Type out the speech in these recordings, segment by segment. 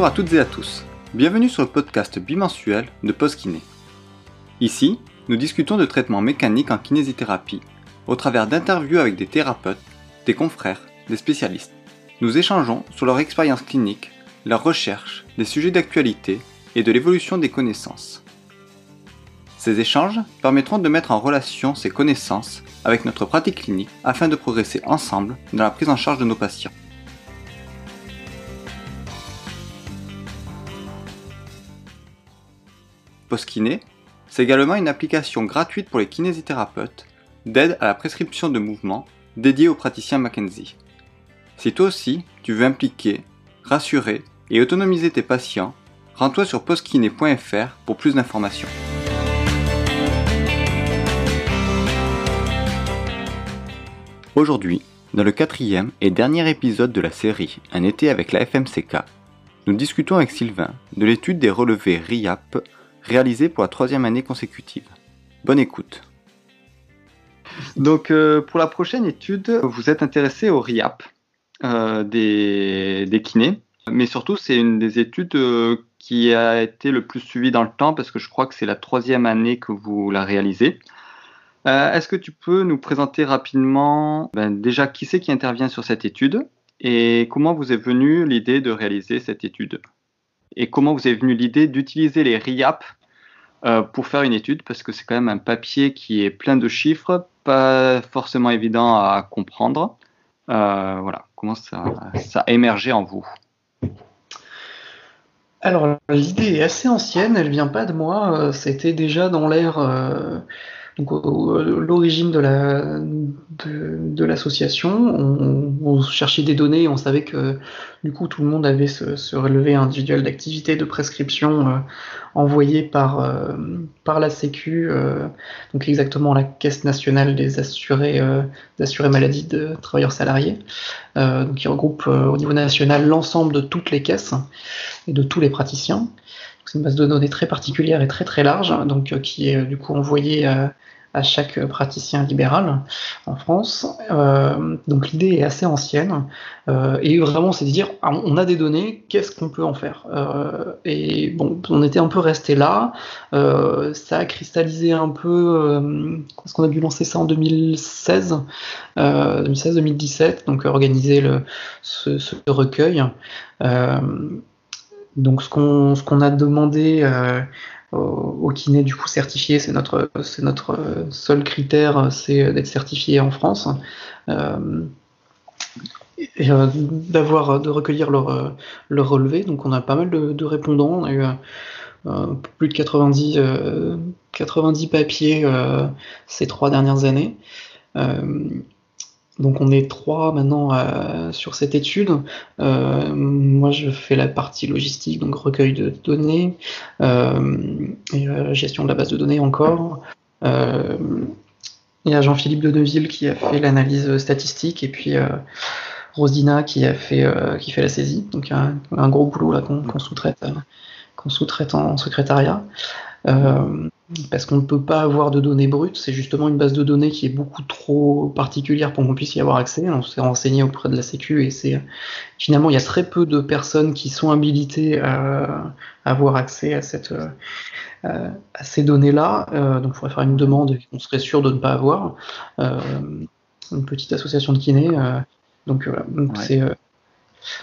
Bonjour à toutes et à tous. Bienvenue sur le podcast bimensuel de Postkiné. Ici, nous discutons de traitements mécaniques en kinésithérapie au travers d'interviews avec des thérapeutes, des confrères, des spécialistes. Nous échangeons sur leur expérience clinique, leurs recherches, des sujets d'actualité et de l'évolution des connaissances. Ces échanges permettront de mettre en relation ces connaissances avec notre pratique clinique afin de progresser ensemble dans la prise en charge de nos patients. Postkiné, c'est également une application gratuite pour les kinésithérapeutes d'aide à la prescription de mouvements dédiée aux praticiens Mackenzie. Si toi aussi tu veux impliquer, rassurer et autonomiser tes patients, rends-toi sur postkiné.fr pour plus d'informations. Aujourd'hui, dans le quatrième et dernier épisode de la série Un été avec la FMCK, nous discutons avec Sylvain de l'étude des relevés RIAP réalisée pour la troisième année consécutive. Bonne écoute. Donc euh, pour la prochaine étude, vous êtes intéressé au RIAP euh, des, des, kinés, mais surtout c'est une des études euh, qui a été le plus suivie dans le temps parce que je crois que c'est la troisième année que vous la réalisez. Est-ce que tu peux nous présenter rapidement ben, déjà qui c'est qui intervient sur cette étude et comment vous est venue l'idée de réaliser cette étude? Et comment vous est venue l'idée d'utiliser les RIAP euh, pour faire une étude? Parce que c'est quand même un papier qui est plein de chiffres, pas forcément évident à comprendre. Euh, voilà, comment ça, a émergé en vous? Alors l'idée est assez ancienne, elle vient pas de moi, c'était déjà dans l'ère donc, l'origine de la de, l'association, on, cherchait des données, on savait que du coup tout le monde avait ce, relevé individuel d'activité de prescription euh, envoyé par euh, par la Sécu, euh, donc exactement la Caisse nationale des assurés d'assurés maladie de travailleurs salariés, donc qui regroupe au niveau national l'ensemble de toutes les caisses et de tous les praticiens. C'est une base de données très particulière et très très large, donc qui est du coup envoyée à chaque praticien libéral en France. Euh, donc l'idée est assez ancienne euh, et vraiment c'est de dire ah, on a des données, qu'est-ce qu'on peut en faire euh, Et bon, on était un peu resté là. ça a cristallisé un peu parce qu'on a dû lancer ça en 2016, 2016-2017, donc organiser le, ce recueil. Donc ce qu'on ce qu'on a demandé au, kiné du coup certifié, c'est notre, c'est notre seul critère, c'est d'être certifié en France. Euh, et euh, d'avoir de recueillir leur, leur relevé. Donc on a pas mal de, répondants. On a eu euh, plus de 90, 90 papiers ces trois dernières années. Donc on est trois maintenant euh, sur cette étude. Euh, moi je fais la partie logistique, donc recueil de données euh, et gestion de la base de données encore. il y a Jean-Philippe de Neuville qui a fait l'analyse statistique et puis Rosina qui fait la saisie. Donc un, un gros boulot là qu'on sous-traite en secrétariat. Euh, parce qu'on ne peut pas avoir de données brutes, c'est justement une base de données qui est beaucoup trop particulière pour qu'on puisse y avoir accès. On s'est renseigné auprès de la Sécu et c'est finalement il y a très peu de personnes qui sont habilitées à, avoir accès à cette euh, à ces données-là. Euh, donc il faudrait faire une demande qu'on serait sûr de ne pas avoir. une petite association de kinés. donc voilà, c'est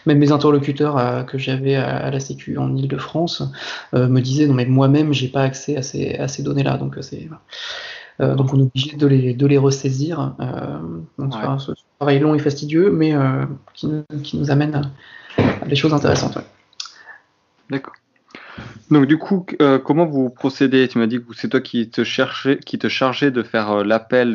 même mes interlocuteurs euh, que j'avais à, la Sécu en Ile-de-France euh, me disaient non mais moi-même j'ai pas accès à ces, à ces données-là donc euh, donc on est obligé de les, de les ressaisir. donc c'est un, travail long et fastidieux mais qui, qui, nous amène à, des choses intéressantes. D'accord. Donc du coup, comment vous procédez? Tu m'as dit que c'est toi qui te cherchais, qui te chargeais de faire l'appel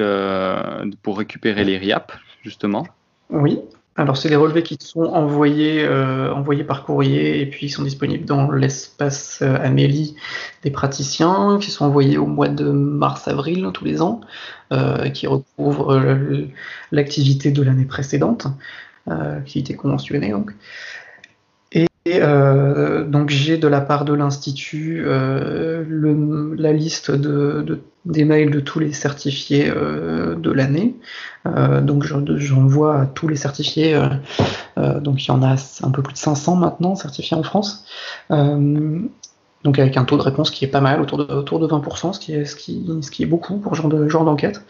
pour récupérer les RIAP, justement. Oui. Alors, c'est les relevés qui sont envoyés, euh, envoyés par courrier et puis ils sont disponibles dans l'espace euh, Amélie des praticiens, qui sont envoyés au mois de mars-avril tous les ans, euh, qui recouvrent l'activité de l'année précédente, qui était conventionnée donc. Et euh, donc j'ai de la part de l'Institut euh, la liste de, des mails de tous les certifiés euh, de l'année. donc j'envoie tous les certifiés, donc il y en a un peu plus de 500 maintenant certifiés en France. donc avec un taux de réponse qui est pas mal, autour de, autour de 20%, ce qui est, beaucoup pour ce genre d'enquête.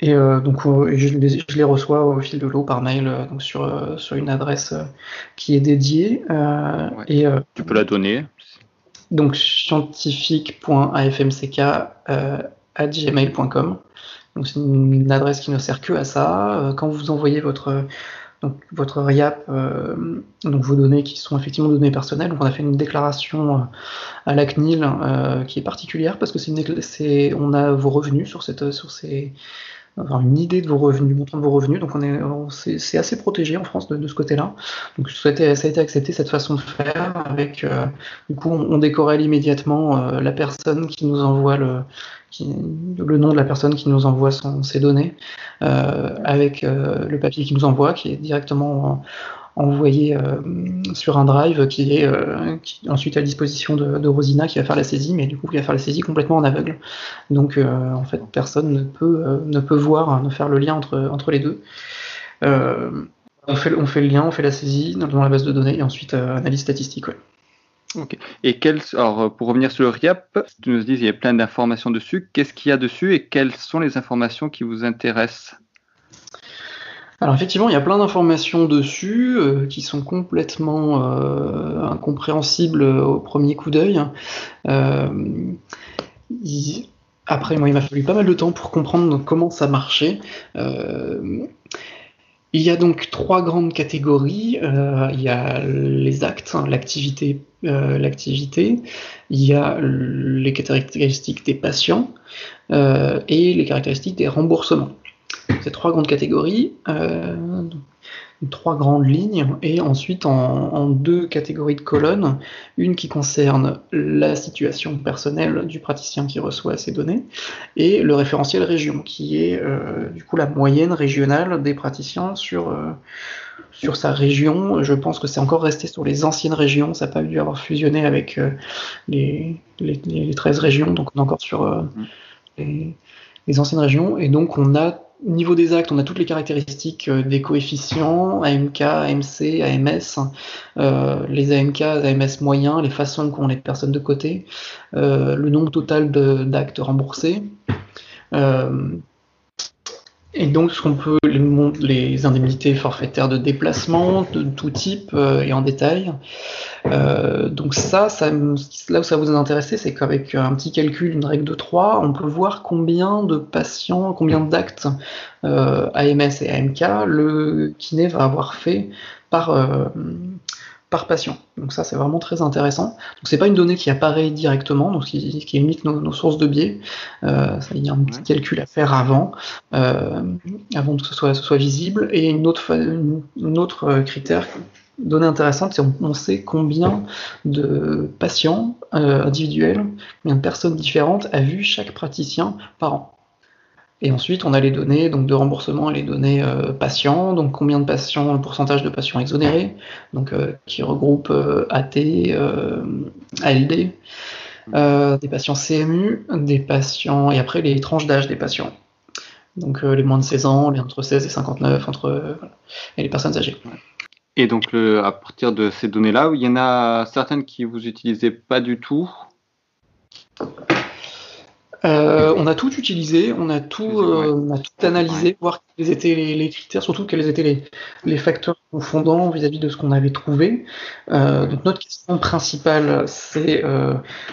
Et euh, donc euh, je, les, reçois au fil de l'eau par mail euh, donc sur, sur une adresse qui est dédiée. et, tu peux la donner. Donc scientifique.afmck@gmail.com. Donc c'est une adresse qui ne sert que à ça. Quand vous envoyez votre donc votre RIAP, donc vos données qui sont effectivement données personnelles. Donc on a fait une déclaration à la CNIL qui est particulière parce que c'est on a vos revenus sur cette sur ces avoir une idée de vos montant de vos revenus. Donc on est, c'est, assez protégé en France de, ce côté-là. Donc ça a, été, accepté cette façon de faire. Avec, euh, du coup, on, on immédiatement euh, la personne qui nous envoie le, qui, le nom de la personne qui nous envoie son, ses données, euh, avec le papier qui nous envoie, qui est directement envoyé euh, sur un drive qui est euh, ensuite à disposition de, Rosina qui va faire la saisie, mais du coup qui va faire la saisie complètement en aveugle. Donc euh, en fait personne ne peut, ne peut voir, ne faire le lien entre, entre les deux. on, fait, on fait le lien, on fait la saisie dans la base de données et ensuite analyse statistique. Ok. Et quels, alors pour revenir sur le RIAP, tu nous dis qu'il y a plein d'informations dessus. Qu'est-ce qu'il y a dessus et quelles sont les informations qui vous intéressent? Alors effectivement, il y a plein d'informations dessus euh, qui sont complètement euh, incompréhensibles au premier coup d'œil. Euh, après, moi, il m'a fallu pas mal de temps pour comprendre comment ça marchait. il y a donc trois grandes catégories. il y a les actes, hein, l'activité, l'activité. Il y a les caractéristiques des patients et les caractéristiques des remboursements ces trois grandes catégories, euh, trois grandes lignes, et ensuite en, deux catégories de colonnes, une qui concerne la situation personnelle du praticien qui reçoit ces données, et le référentiel région, qui est euh, du coup la moyenne régionale des praticiens sur, euh, sur sa région. Je pense que c'est encore resté sur les anciennes régions, ça n'a pas dû avoir fusionné avec les, les, 13 régions, donc on est encore sur mm. les, les anciennes régions, et donc on a au niveau des actes, on a toutes les caractéristiques euh, des coefficients, AMK, AMC, AMS, euh, les AMK, AMS moyens, les façons qu'ont les personnes de côté, euh, le nombre total d'actes remboursés. Et donc, ce qu'on peut, les, indemnités forfaitaires de déplacement de tout type et en détail. Euh, donc ça, là où ça vous a intéressé, c'est qu'avec un petit calcul, une règle de 3, on peut voir combien de patients, combien d'actes euh, AMS et AMK le kiné va avoir fait par, euh, par patient. Donc ça, c'est vraiment très intéressant. Donc c'est pas une donnée qui apparaît directement, donc qui, qui nos, sources de biais. Euh, il y a un petit calcul à faire avant, avant que ce soit, ce soit visible. Et une autre, une autre critère donnée intéressante, c'est on, sait combien de patients euh, individuels, combien de personnes différentes a vu chaque praticien par an. Et ensuite, on a les données donc de remboursement et les données euh, patients, donc combien de patients, le pourcentage de patients exonérés, donc euh, qui regroupe AT, ALD, des patients CMU, des patients et après les tranches d'âge des patients. Donc les moins de 16 ans, les entre 16 et 59, entre et les personnes âgées. Et donc, à partir de ces données-là, il y en a certaines qui vous utilisez pas du tout? Euh, on a tout utilisé, on a tout, euh, tout analysé, voir quels étaient les, critères, surtout quels étaient les, facteurs confondants vis-à-vis de ce qu'on avait trouvé. Euh, donc notre question principale, c'est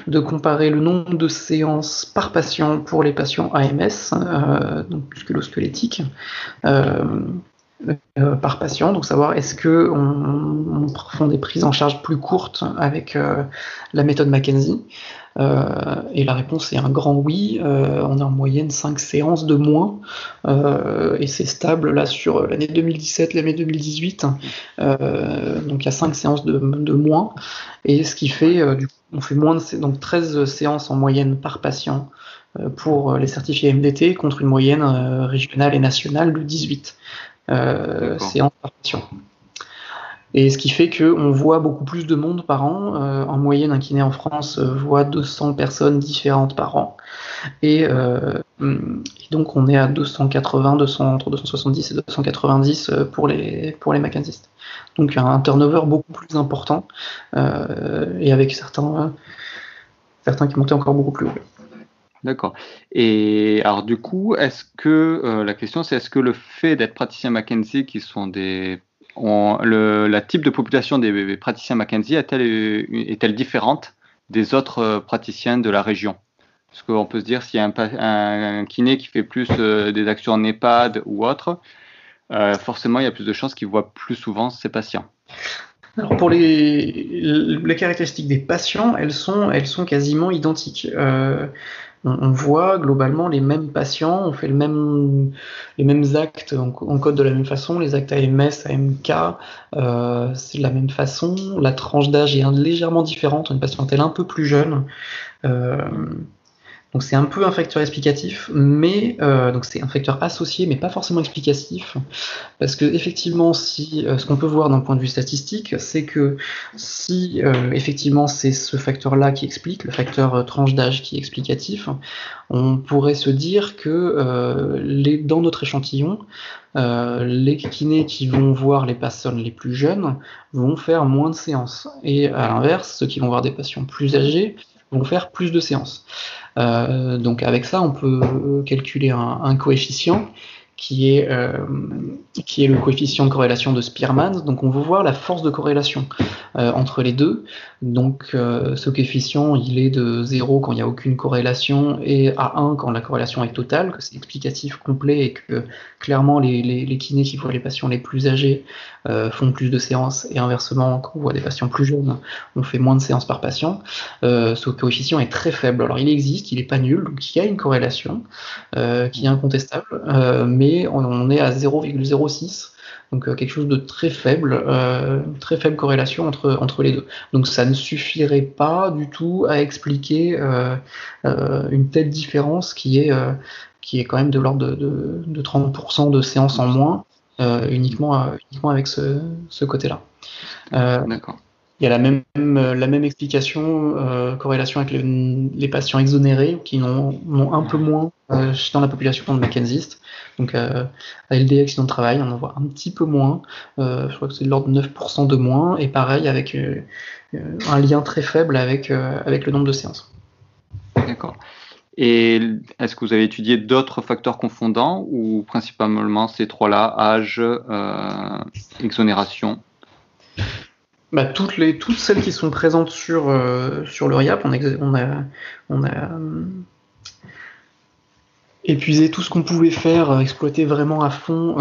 de comparer le nombre de séances par patient pour les patients AMS, donc musculo-squelettiques, euh, par patient, donc savoir est-ce que on, on, des prises en charge plus courtes avec euh, la méthode Mackenzie. Euh, et la réponse est un grand oui. on a en moyenne 5 séances de moins et c'est stable là sur l'année 2017, l'année 2018. donc il y a 5 séances de, de, moins et ce qui fait du coup, on fait moins de donc 13 séances en moyenne par patient pour les certifiés MDT contre une moyenne régionale et nationale de 18 euh, séances par patient. Et ce qui fait qu'on voit beaucoup plus de monde par an. en moyenne, un kiné en France voit 200 personnes différentes par an. Et, donc on est à 280, 200, entre 270 et 290 pour les, pour les Donc un turnover beaucoup plus important et avec certains, certains qui montaient encore beaucoup plus haut. D'accord. Et alors du coup, est-ce que euh, la question c'est est-ce que le fait d'être praticien Mackenzie, qui sont des le la type de population des praticiens Mackenzie est-elle est-elle différente des autres euh, praticiens de la région? Parce qu'on peut se dire s'il y a un, kiné qui fait plus euh, des actions en EHPAD ou autre, forcément il y a plus de chances qu'il voit plus souvent ses patients. Alors pour les, les, caractéristiques des patients, elles sont, elles sont quasiment identiques on, voit globalement les mêmes patients, on fait les mêmes actes, on, code de la même façon, les actes AMS, AMK, euh, c'est de la même façon, la tranche d'âge est légèrement différente, une patientèle un peu plus jeune. Euh, donc c'est un peu un facteur explicatif, mais euh, donc c'est un facteur associé, mais pas forcément explicatif, parce que effectivement, si euh, ce qu'on peut voir d'un point de vue statistique, c'est que si euh, effectivement c'est ce facteur-là qui explique, le facteur tranche d'âge qui est explicatif, on pourrait se dire que dans notre échantillon, les kinés qui vont voir les personnes les plus jeunes vont faire moins de séances, et à l'inverse, ceux qui vont voir des patients plus âgés vont faire plus de séances. Euh, donc avec ça, on peut calculer un coefficient qui est, euh, qui est le coefficient de corrélation de Spearman. Donc on veut voir la force de corrélation euh, entre les deux. Donc euh, ce coefficient, il est de 0 quand il n'y a aucune corrélation et à 1 quand la corrélation est totale, que c'est explicatif complet et que clairement les, kinés qui voient les patients les plus âgés font plus de séances et inversement quand on voit des patients plus jeunes, on fait moins de séances par patient. ce coefficient est très faible. Alors il existe, il n'est pas nul, donc il y a une corrélation qui est incontestable, on, est à 0,06 donc euh, quelque chose de très faible, euh, très faible corrélation entre, entre les deux. Donc ça ne suffirait pas du tout à expliquer euh, une telle différence qui est, qui est quand même de l'ordre de, de, 30% de séances en moins, uniquement, uniquement avec ce, ce côté-là. D'accord. Il y a la même, la même explication, euh, corrélation avec les, patients exonérés qui ont, ont un peu moins euh, dans la population de Mackenzie. Donc euh, à LD accident de travail, on en voit un petit peu moins. Euh, je crois que c'est de l'ordre de 9% de moins. Et pareil avec euh, un lien très faible avec, avec le nombre de séances. D'accord. Et est-ce que vous avez étudié d'autres facteurs confondants ou principalement ces trois-là, âge, exonération? Bah, toutes, les, toutes celles qui sont présentes sur, euh, sur le RIAP, on a, on a, on a euh, épuisé tout ce qu'on pouvait faire, euh, exploiter vraiment à fond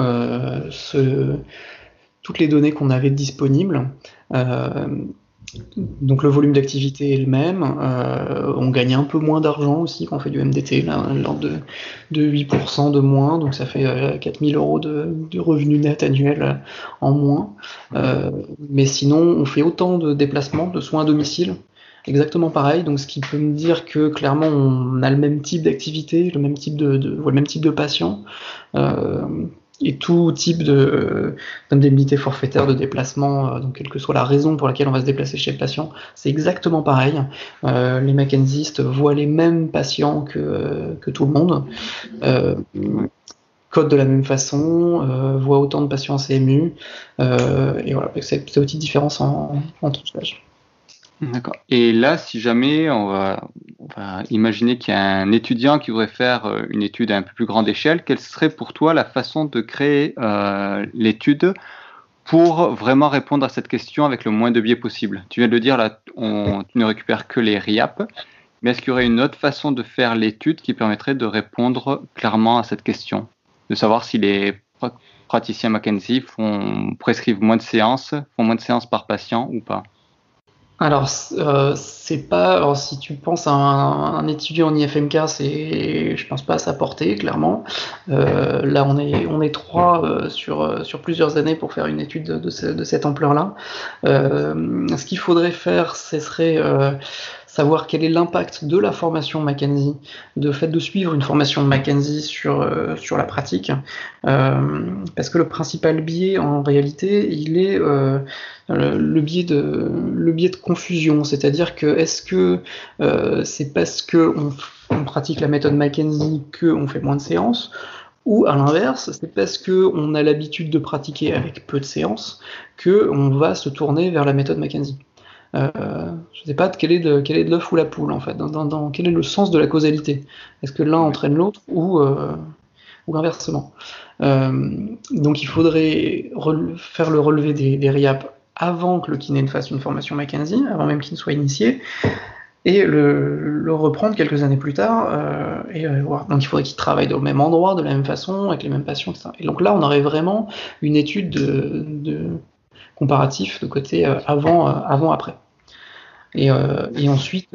toutes les données qu'on avait disponibles. Donc le volume d'activité est le même. Euh, on gagne un peu moins d'argent aussi quand on fait du MDT, l'ordre de, de 8% de moins, donc ça fait 4000 euh, euros de, revenus net annuels en moins. Euh, mais sinon, on fait autant de déplacements, de soins à domicile, exactement pareil. Donc ce qui peut me dire que clairement on a le même type d'activité, le même type de, le même type de patient et tout type de d'indemnité forfaitaire de déplacement, euh, donc quelle que soit la raison pour laquelle on va se déplacer chez le patient, c'est exactement pareil. Euh, les McKenzistes voient les mêmes patients que, que tout le monde, euh, de la même façon, euh, voient autant de patients en CMU, euh, et voilà, c'est aussi différence en, en tranche D'accord. Et là, si jamais on va, imaginer qu'il y a un étudiant qui voudrait faire euh, une étude à un peu plus grande échelle, quelle serait pour toi la façon de créer euh, l'étude pour vraiment répondre à cette question avec le moins de biais possible? Tu viens de le dire, là, tu ne récupères que les RIAP, mais est-ce qu'il y aurait une autre façon de faire l'étude qui permettrait de répondre clairement à cette question? De savoir si les praticiens Mackenzie font, prescrivent moins de séances, font moins de séances par patient ou pas? Alors, euh, c'est pas. Alors, si tu penses à un, étudiant en IFMK, c'est, je pense pas à sa portée, clairement. Euh, là, on est, on est trois euh, sur, sur plusieurs années pour faire une étude de, de cette ampleur-là. ce qu'il faudrait faire, ce serait savoir quel est l'impact de la formation McKenzie, de fait de suivre une formation de McKenzie sur, euh, la pratique, euh, parce que le principal biais en réalité, il est euh, le, biais de, confusion, c'est-à-dire que est-ce que c'est parce que on, pratique la méthode McKenzie qu'on fait moins de séances ou à l'inverse, c'est parce que on a l'habitude de pratiquer avec peu de séances que on va se tourner vers la méthode McKenzie. Euh, je ne sais pas quel est de, quel est de l'œuf ou la poule en fait, dans, quel est le sens de la causalité? Est-ce que l'un entraîne l'autre ou, euh, ou inversement? Euh, Donc il faudrait faire le relevé des, des RIAP avant que le kiné ne fasse une formation McKenzie, avant même qu'il ne soit initié, et le, reprendre quelques années plus tard. Euh, et euh, voir. Donc il faudrait qu'il travaille au même endroit, de la même façon, avec les mêmes patients, etc. Et donc là, on aurait vraiment une étude de, de comparatif de côté avant, avant, après. Et, euh, et, ensuite,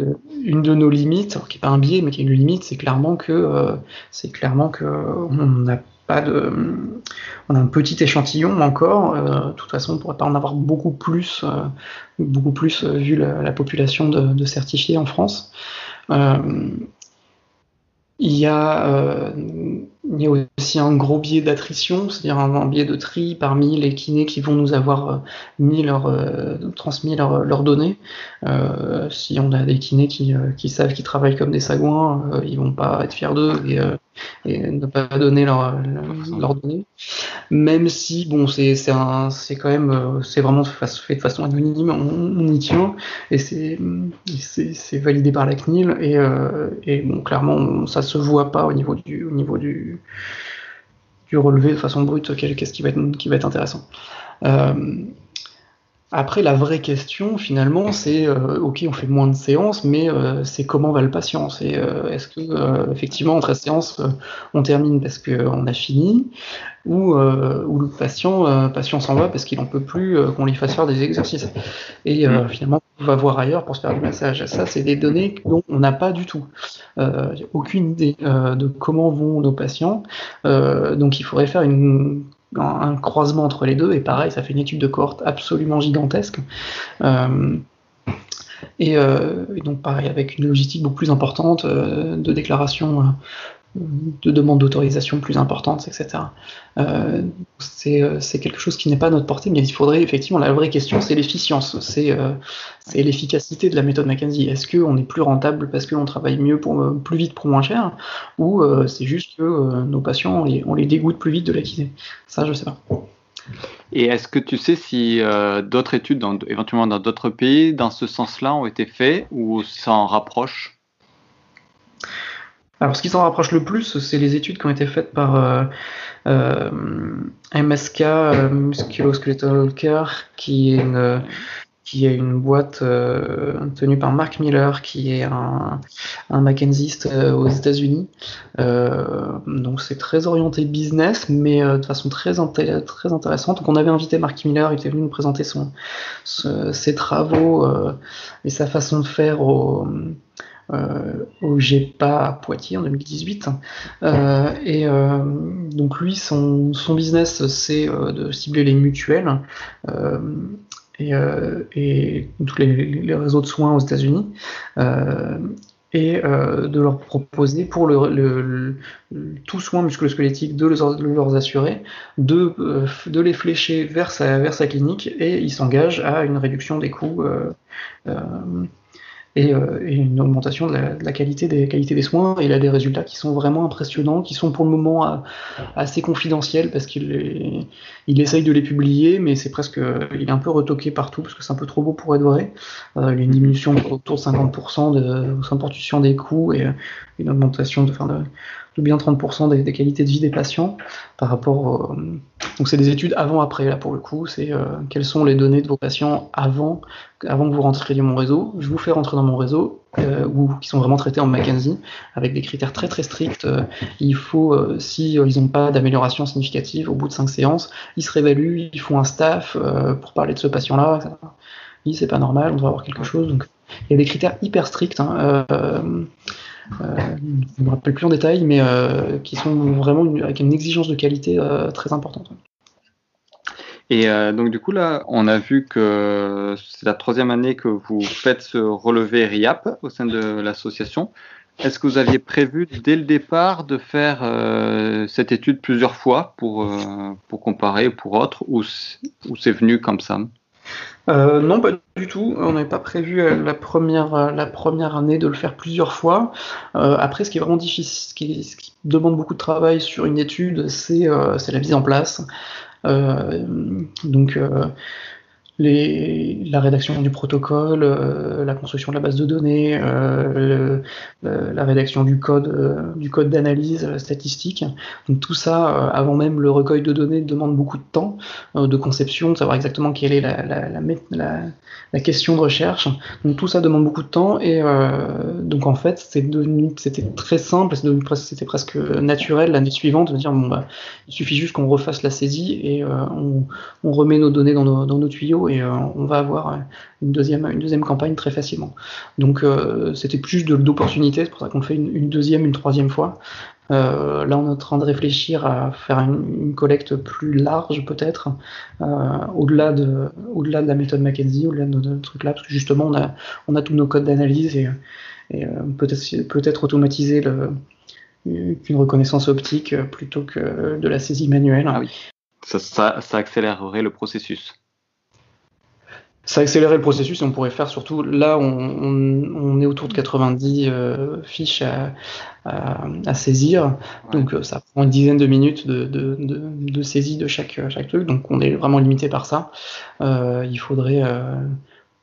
une de nos limites, qui n'est pas un biais, mais qui est une limite, c'est clairement que euh, c'est clairement que on n'a pas de, on a un petit échantillon encore. Euh, de toute façon, on ne pourrait pas en avoir beaucoup plus, euh, beaucoup plus euh, vu la, la population de, de, certifiés en France. Il y, a, euh, il y a aussi un gros biais d'attrition, c'est-à-dire un, biais de tri parmi les kinés qui vont nous avoir euh, mis leur, euh, transmis leurs leur données. Euh, si on a des kinés qui, qui savent qu'ils travaillent comme des sagouins, ils vont pas être fiers d'eux et, ne pas donner leurs leur données. Même si, bon, c'est quand même, c'est vraiment fait de façon anonyme, on, on y tient et c'est validé par la CNIL et, bon, clairement, ça se voit pas au niveau du, au niveau du, du relevé de façon brute, qu'est-ce qui va être, qui va être intéressant. Euh, après, la vraie question, finalement, c'est euh, ok, on fait moins de séances, mais euh, c'est comment va le patient? C'est est-ce que effectivement, entre séances, on termine parce qu'on a fini, ou, ou le patient, patient s'en va parce qu'il n'en peut plus qu'on lui fasse faire des exercices. Et finalement, on va voir ailleurs pour se faire du massage. Ça, c'est des données dont on n'a pas du tout. Euh, aucune idée euh, de comment vont nos patients. Euh, donc il faudrait faire une, un, croisement entre les deux. Et pareil, ça fait une étude de cohorte absolument gigantesque. Et, et, donc pareil, avec une logistique beaucoup plus importante de déclaration de demandes d'autorisation plus importantes, etc. Euh, euh, c'est quelque chose qui n'est pas à notre portée, mais il faudrait effectivement, la vraie question, c'est l'efficience, euh, c'est l'efficacité de la méthode McKenzie. Est-ce qu'on est plus rentable parce qu'on travaille mieux, plus vite pour moins cher, ou c'est juste que nos patients, on les, dégoûte plus vite de la kiné? Ça, je sais pas. Et est-ce que tu sais si d'autres études, éventuellement dans d'autres pays, dans ce sens-là, ont été faites ou s'en rapprochent? Alors, ce qui s'en rapproche le plus, c'est les études qui ont été faites par euh, euh, MSK, euh, Musculoskeletal Care, qui est une, qui est une boîte tenue par Mark Miller, qui est un, un aux États-Unis. donc, c'est très orienté business, mais de façon très, très intéressante. Donc, on avait invité Mark Miller, il était venu nous présenter ses travaux et sa façon de faire au au GEPA à Poitiers en 2018. Euh, et euh, donc lui, son, son business, c'est de cibler les mutuelles et, et, tous les, les, réseaux de soins aux États-Unis et euh, de leur proposer pour le, le, le tout soin musculosquelettique de, de leurs assurés de, euh, de les flécher vers sa, vers sa clinique et ils s'engagent à une réduction des coûts euh, euh, et, une augmentation de la, qualité, des, soins. Et il a des résultats qui sont vraiment impressionnants, qui sont pour le moment euh, assez confidentiels parce qu'il il essaye de les publier, mais c'est presque, il est un peu retoqué partout parce que c'est un peu trop beau pour être vrai. Euh, il y a une diminution autour de 50% de 50% des coûts et une augmentation de, enfin de, de bien 30% des, qualités de vie des patients par rapport. Donc c'est des études avant-après là pour le coup. C'est euh, quelles sont les données de vos patients avant, avant que vous rentriez dans mon réseau? Je vous fais rentrer dans mon réseau euh, ou qui sont vraiment traités en McKenzie avec des critères très très stricts. Euh, il faut euh, si ils n'ont pas d'amélioration significative au bout de cinq séances, ils se réévaluent, ils font un staff pour parler de ce patient-là. Oui, c'est pas normal, on doit avoir quelque chose. Donc il y a des critères hyper stricts. Hein, je ne me rappelle plus en détail, mais euh, qui sont vraiment avec une exigence de qualité euh, très importante. Et donc du coup là, on a vu que c'est la troisième année que vous faites ce relevé RIAP au sein de l'association. Est-ce que vous aviez prévu dès le départ de faire euh, cette étude plusieurs fois pour, euh, pour comparer pour autre ou, c'est venu comme ça? Euh, non, pas du tout. On n'avait pas prévu la première, la première année de le faire plusieurs fois. après, ce qui est vraiment difficile, ce qui, demande beaucoup de travail sur une étude, c'est la mise en place. La rédaction du protocole, euh, la construction de la base de données, euh, la rédaction du code, euh, du code d'analyse statistique. Tout ça, avant même le recueil de données, demande beaucoup de temps de conception, de savoir exactement quelle est la, question de recherche. Donc tout ça demande beaucoup de temps et donc en fait c'est devenu, c'était très simple, c'était presque naturel l'année suivante de dire bon bah, il suffit juste qu'on refasse la saisie et on, remet nos données dans nos tuyaux euh, on va avoir une deuxième, une deuxième campagne très facilement. Donc euh, c'était plus d'opportunités, c'est pour ça qu'on fait une, deuxième, une troisième fois. Euh, là, on est en train de réfléchir à faire une, collecte plus large, peut-être, au-delà de, au-delà de la méthode McKenzie, au-delà de notre truc là, parce que justement, on a, tous nos codes d'analyse et, peut-être, peut-être automatiser qu'une reconnaissance optique plutôt que de la saisie manuelle. Ah ça accélérerait le processus ça accélérait le processus et on pourrait faire surtout là on, est autour de 90 euh, fiches à, saisir. Donc euh, ça prend une dizaine de minutes de, saisie de chaque, chaque truc. Donc on est vraiment limité par ça. Euh, il faudrait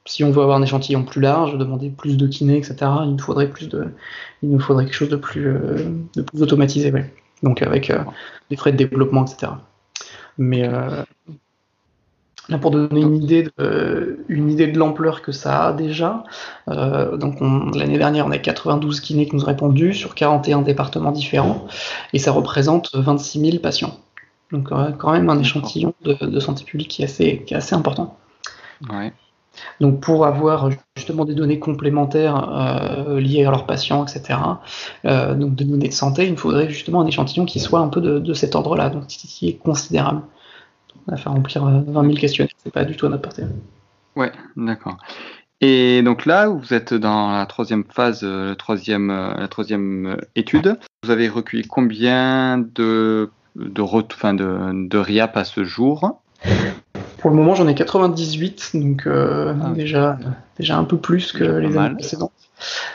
si on veut avoir un échantillon plus large demander plus de kinés etc il nous faudrait plus de il nous faudrait quelque chose de plus de plus automatisé donc avec des frais de développement etc mais Là, pour donner une idée de, une idée de l'ampleur que ça a déjà, euh, donc l'année dernière, on a 92 kinés qui nous ont répondu sur 41 départements différents, et ça représente 26 000 patients. Donc euh, quand même un échantillon de, santé publique qui est assez, qui est assez important. Ouais. Donc pour avoir justement des données complémentaires euh, liées à leurs patients, etc., euh, donc des données de santé, il faudrait justement un échantillon qui soit un peu de, de cet ordre-là, donc qui est considérable on a fait remplir 20 euh, 000 questionnaires, c'est pas du tout à notre portée. Ouais, d'accord. Et donc là, vous êtes dans la troisième phase, euh, la troisième, euh, la troisième étude. Vous avez recueilli combien de, de, de, de RIAP à ce jour? Pour le moment, j'en ai 98, donc ah déjà, déjà un peu plus que les années précédentes.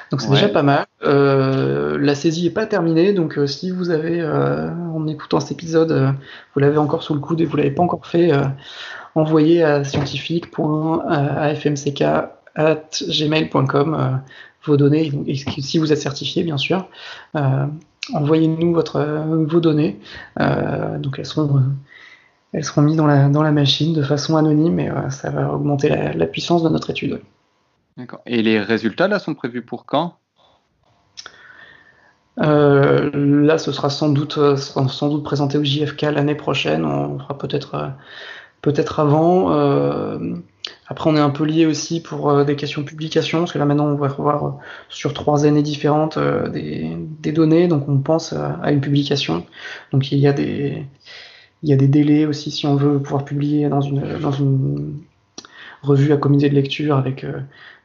Donc c'est déjà pas mal. Euh, la saisie n'est pas terminée, donc euh, si vous avez, euh, en écoutant cet épisode, vous l'avez encore sous le coude et vous l'avez pas encore fait, envoyez à scientifique.afmck@gmail.com vos données, si vous êtes certifié bien sûr. Envoyez-nous votre vos données. donc elles seront elles seront mises dans la, dans la machine de façon anonyme et ça va augmenter la, la puissance de notre étude. D'accord. Et les résultats là sont prévus pour quand? Euh, là, ce sera sans doute, euh, sans doute présenté au JFK l'année prochaine. On fera peut-être, euh, peut-être avant. après, on est un peu lié aussi pour des questions de publication, parce que là maintenant, on va revoir sur trois années différentes des, des, données, donc on pense à une publication. Donc il y a des, il y a des délais aussi si on veut pouvoir publier dans une, dans une revue à comité de lecture avec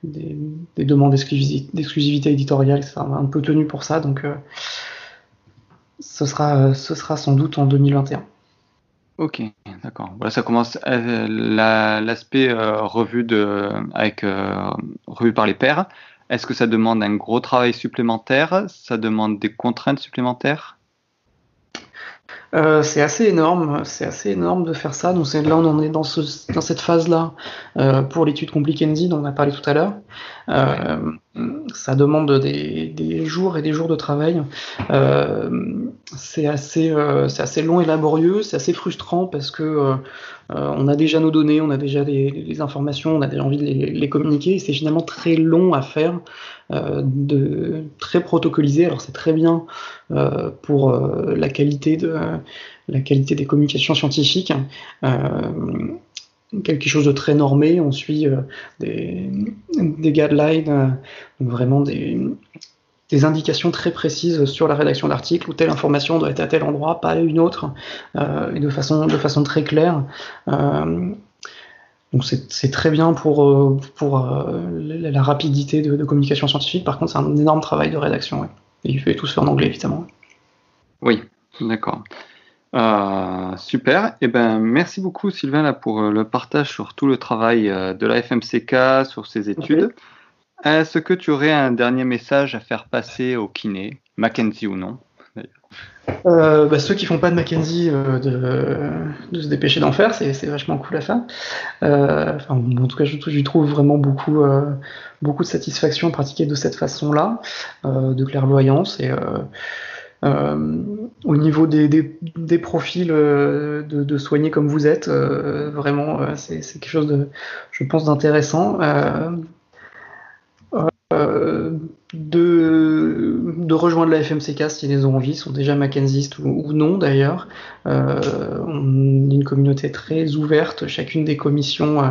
des, demandes d'exclusivité éditoriale, c'est un peu tenu pour ça, donc euh, ce, sera, ce sera sans doute en 2021. Ok, d'accord. Voilà, ça commence euh, l'aspect euh, revue de, avec revue par les pairs. Est-ce que ça demande un gros travail supplémentaire? Ça demande des contraintes supplémentaires? Euh, c'est assez énorme, c'est assez énorme de faire ça. Donc là, on en est dans, ce, dans cette phase-là euh, pour l'étude Compliquenzy dont on a parlé tout à l'heure. Euh, ça demande des, jours et des jours de travail. Euh, c'est assez, euh, c'est assez long et laborieux, c'est assez frustrant parce que on a déjà nos données, on a déjà des, informations, on a déjà envie de les, les communiquer. Et c'est finalement très long à faire, très protocolisé. Alors c'est très bien pour la qualité de la qualité des communications scientifiques quelque chose de très normé. On suit euh, des, guidelines, euh, vraiment des, indications très précises sur la rédaction d'articles où telle information doit être à tel endroit, pas à une autre, et de façon, de façon très claire. donc c'est très bien pour, pour la rapidité de, communication scientifique. Par contre, c'est un énorme travail de rédaction. Et il fait tout faire en anglais, évidemment. Oui, d'accord. Euh, super. Eh ben, merci beaucoup, Sylvain, là, pour euh, le partage sur tout le travail euh, de la FMCK, sur ses études. Est-ce que tu aurais un dernier message à faire passer au kiné, Mackenzie ou non bah, ceux qui font pas de Mackenzie, de, se dépêcher d'en faire, c'est vachement cool à faire. en tout cas, je, trouve vraiment beaucoup, beaucoup de satisfaction à pratiquer de cette façon-là, de clairvoyance et euh, au niveau des, profils euh, de, soignés comme vous êtes, euh, vraiment, c'est quelque chose de, je pense, d'intéressant. de, rejoindre la FMCK si ils ont envie, sont déjà Mackenzistes ou, non d'ailleurs. on est une communauté très ouverte, chacune des commissions,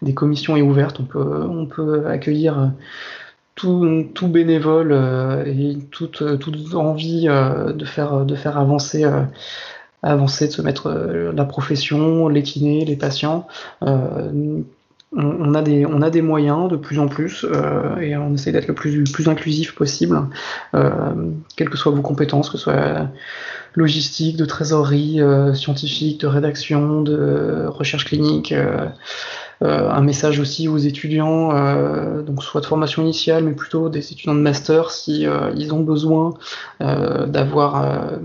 des commissions est ouverte, on peut accueillir tout, tout bénévole euh, et toute, toute envie euh, de, faire, de faire avancer, euh, avancer, de se mettre la profession, les kinés, les patients. On, a des, moyens de plus en plus et on essaie d'être le plus, plus inclusif possible, quelles que soient vos compétences, que ce soit logistique, de trésorerie, scientifique, de rédaction, de recherche clinique. Euh, un message aussi aux étudiants, euh, donc soit de formation initiale, mais plutôt des étudiants de master, si euh, ils ont besoin d'avoir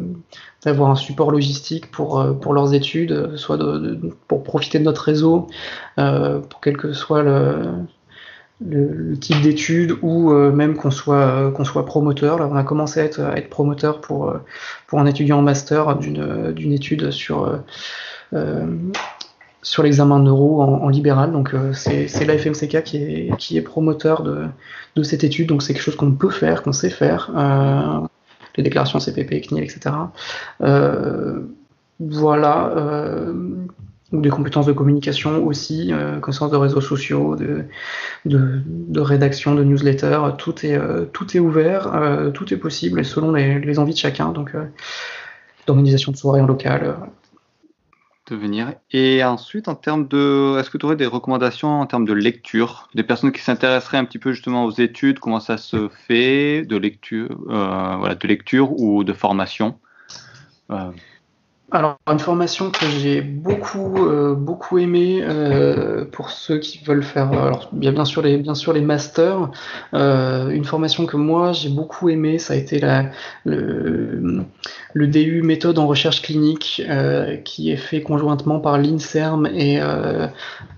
d'avoir un support logistique pour, pour leurs études, soit pour profiter de notre réseau, pour quel que soit le, le, type d'études ou même qu'on soit, qu'on soit promoteur. Là, on a commencé à être, à être promoteur pour, pour un étudiant en master d'une étude sur sur l'examen neuro en, en, libéral. Donc euh, c'est la FMCK qui est, qui est promoteur de, cette étude. Donc c'est quelque chose qu'on peut faire, qu'on sait faire. Euh, les déclarations CPP, CNIL, etc. Euh, voilà. Euh, des compétences de communication aussi, connaissances de réseaux sociaux, de, de, de, rédaction, de newsletter, tout est, tout est ouvert, tout est possible et selon les, les envies de chacun. Donc, d'organisation de soirées en local, venir. Et ensuite, en termes de, est-ce que tu aurais des recommandations en termes de lecture, des personnes qui s'intéresseraient un petit peu justement aux études, comment ça se fait, de lecture, euh, voilà, de lecture ou de formation? Euh, alors, une formation que j'ai beaucoup, euh, beaucoup aimé euh, pour ceux qui veulent faire, alors bien, bien sûr les, bien sûr les masters. Euh, une formation que moi j'ai beaucoup aimé, ça a été la, le, le DU méthode en recherche clinique, qui est fait conjointement par l'Inserm et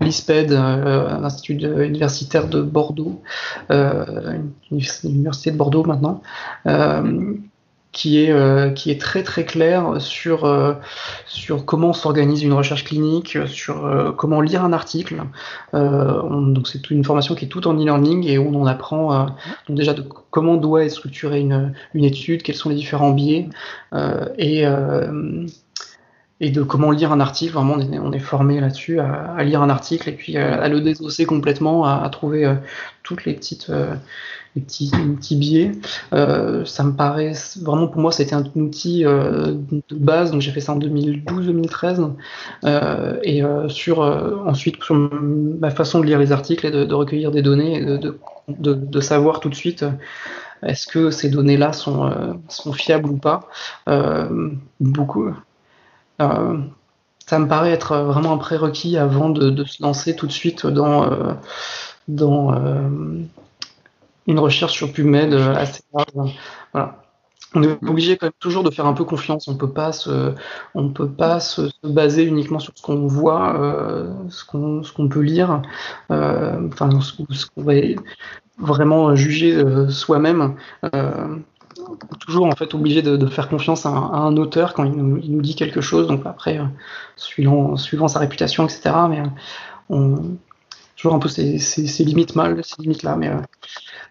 l'ISPED, l'Institut universitaire de Bordeaux, l'université de Bordeaux maintenant qui est, euh, qui est très très clair sur, euh, sur comment s'organise une recherche clinique, sur euh, comment lire un article. donc c'est une formation qui est toute en e-learning et où on apprend donc déjà comment doit être structurée une, une étude, quels sont les différents biais et et de comment lire un article. Vraiment, on est, formé là-dessus à, lire un article et puis à, le désosser complètement, à trouver toutes les petites les petits, petits biais. Euh, ça me paraît vraiment pour moi c'était un outil euh, de base donc j'ai fait ça en 2012-2013 euh, et sur ensuite sur ma façon de lire les articles et de, de recueillir des données et de, de, de, savoir tout de suite est-ce que ces données là sont, sont fiables ou pas. Beaucoup. Ça me paraît être vraiment un prérequis avant de, se lancer tout de suite dans dans une recherche sur PubMed euh, assez large. Voilà. On est obligé quand même toujours de faire un peu confiance. On peut pas se, on peut pas se, baser uniquement sur ce qu'on voit, euh, ce qu'on, peut lire, euh, enfin ce, qu'on va vraiment juger euh, soi-même. Toujours en fait obligé de, faire confiance à à un, auteur quand il nous, il nous, dit quelque chose. Donc après, suivant, suivant sa réputation, etc. Mais on toujours un peu ces, limites mal, ces limites là. Mais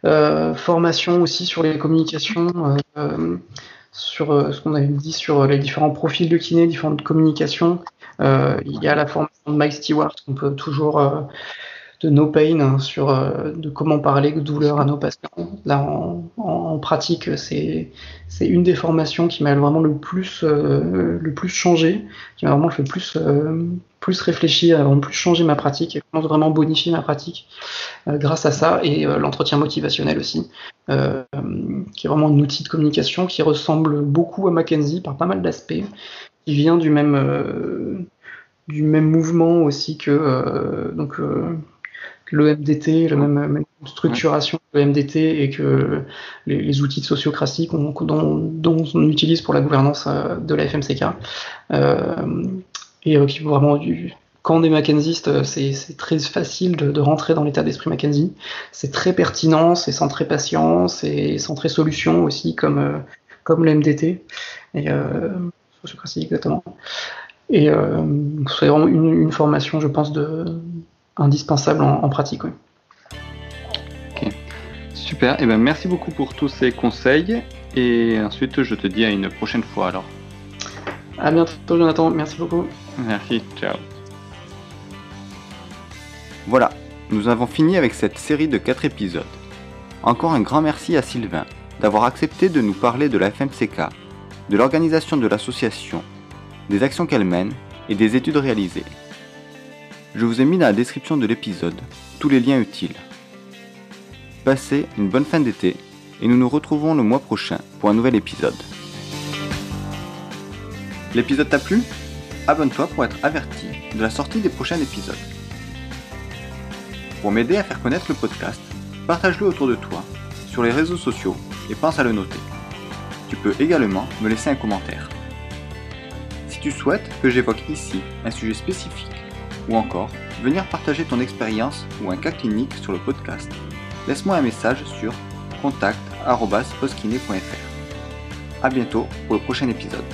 euh, formation aussi sur les communications, euh, sur euh, ce qu'on avait dit sur les différents profils de kiné, différentes communications. il y a la formation de Mike Stewart qu'on peut toujours No Pain hein, sur euh, de comment parler de douleur à nos patients. Là, en, pratique, c'est c'est une des formations qui m'a vraiment le plus euh, le plus changé, qui m'a vraiment fait plus euh, plus réfléchir, vraiment plus changer ma pratique, et vraiment bonifier ma pratique grâce à ça et l'entretien motivationnel aussi, qui est vraiment un outil de communication qui ressemble beaucoup à Mackenzie par pas mal d'aspects, qui vient du même du même mouvement aussi que donc le MDT, la même, structuration que le MDT et que les, outils de sociocratie dont, on utilise pour la gouvernance euh, de la FMCK. Euh, et euh, qui vraiment du, quand on est Mackenziste, c'est très facile de, rentrer dans l'état d'esprit Mackenzie. C'est très pertinent, c'est centré patience et centré solution aussi, comme, comme le MDT. Et, sociocratie, exactement. Et c'est vraiment une, formation, je pense, de, indispensable en, pratique. Ok, super. Et eh ben, merci beaucoup pour tous ces conseils. Et ensuite, je te dis à une prochaine fois alors. À bientôt, Jonathan. Merci beaucoup. Merci. Ciao. Voilà, nous avons fini avec cette série de 4 épisodes. Encore un grand merci à Sylvain d'avoir accepté de nous parler de la FMCK, de l'organisation de l'association, des actions qu'elle mène et des études réalisées. Je vous ai mis dans la description de l'épisode tous les liens utiles. Passez une bonne fin d'été et nous nous retrouvons le mois prochain pour un nouvel épisode. L'épisode t'a plu? Abonne-toi pour être averti de la sortie des prochains épisodes. Pour m'aider à faire connaître le podcast, partage-le autour de toi, sur les réseaux sociaux et pense à le noter. Tu peux également me laisser un commentaire. Si tu souhaites que j'évoque ici un sujet spécifique ou encore venir partager ton expérience ou un cas clinique sur le podcast, laisse-moi un message sur contact.postkiné.fr. A bientôt pour le prochain épisode.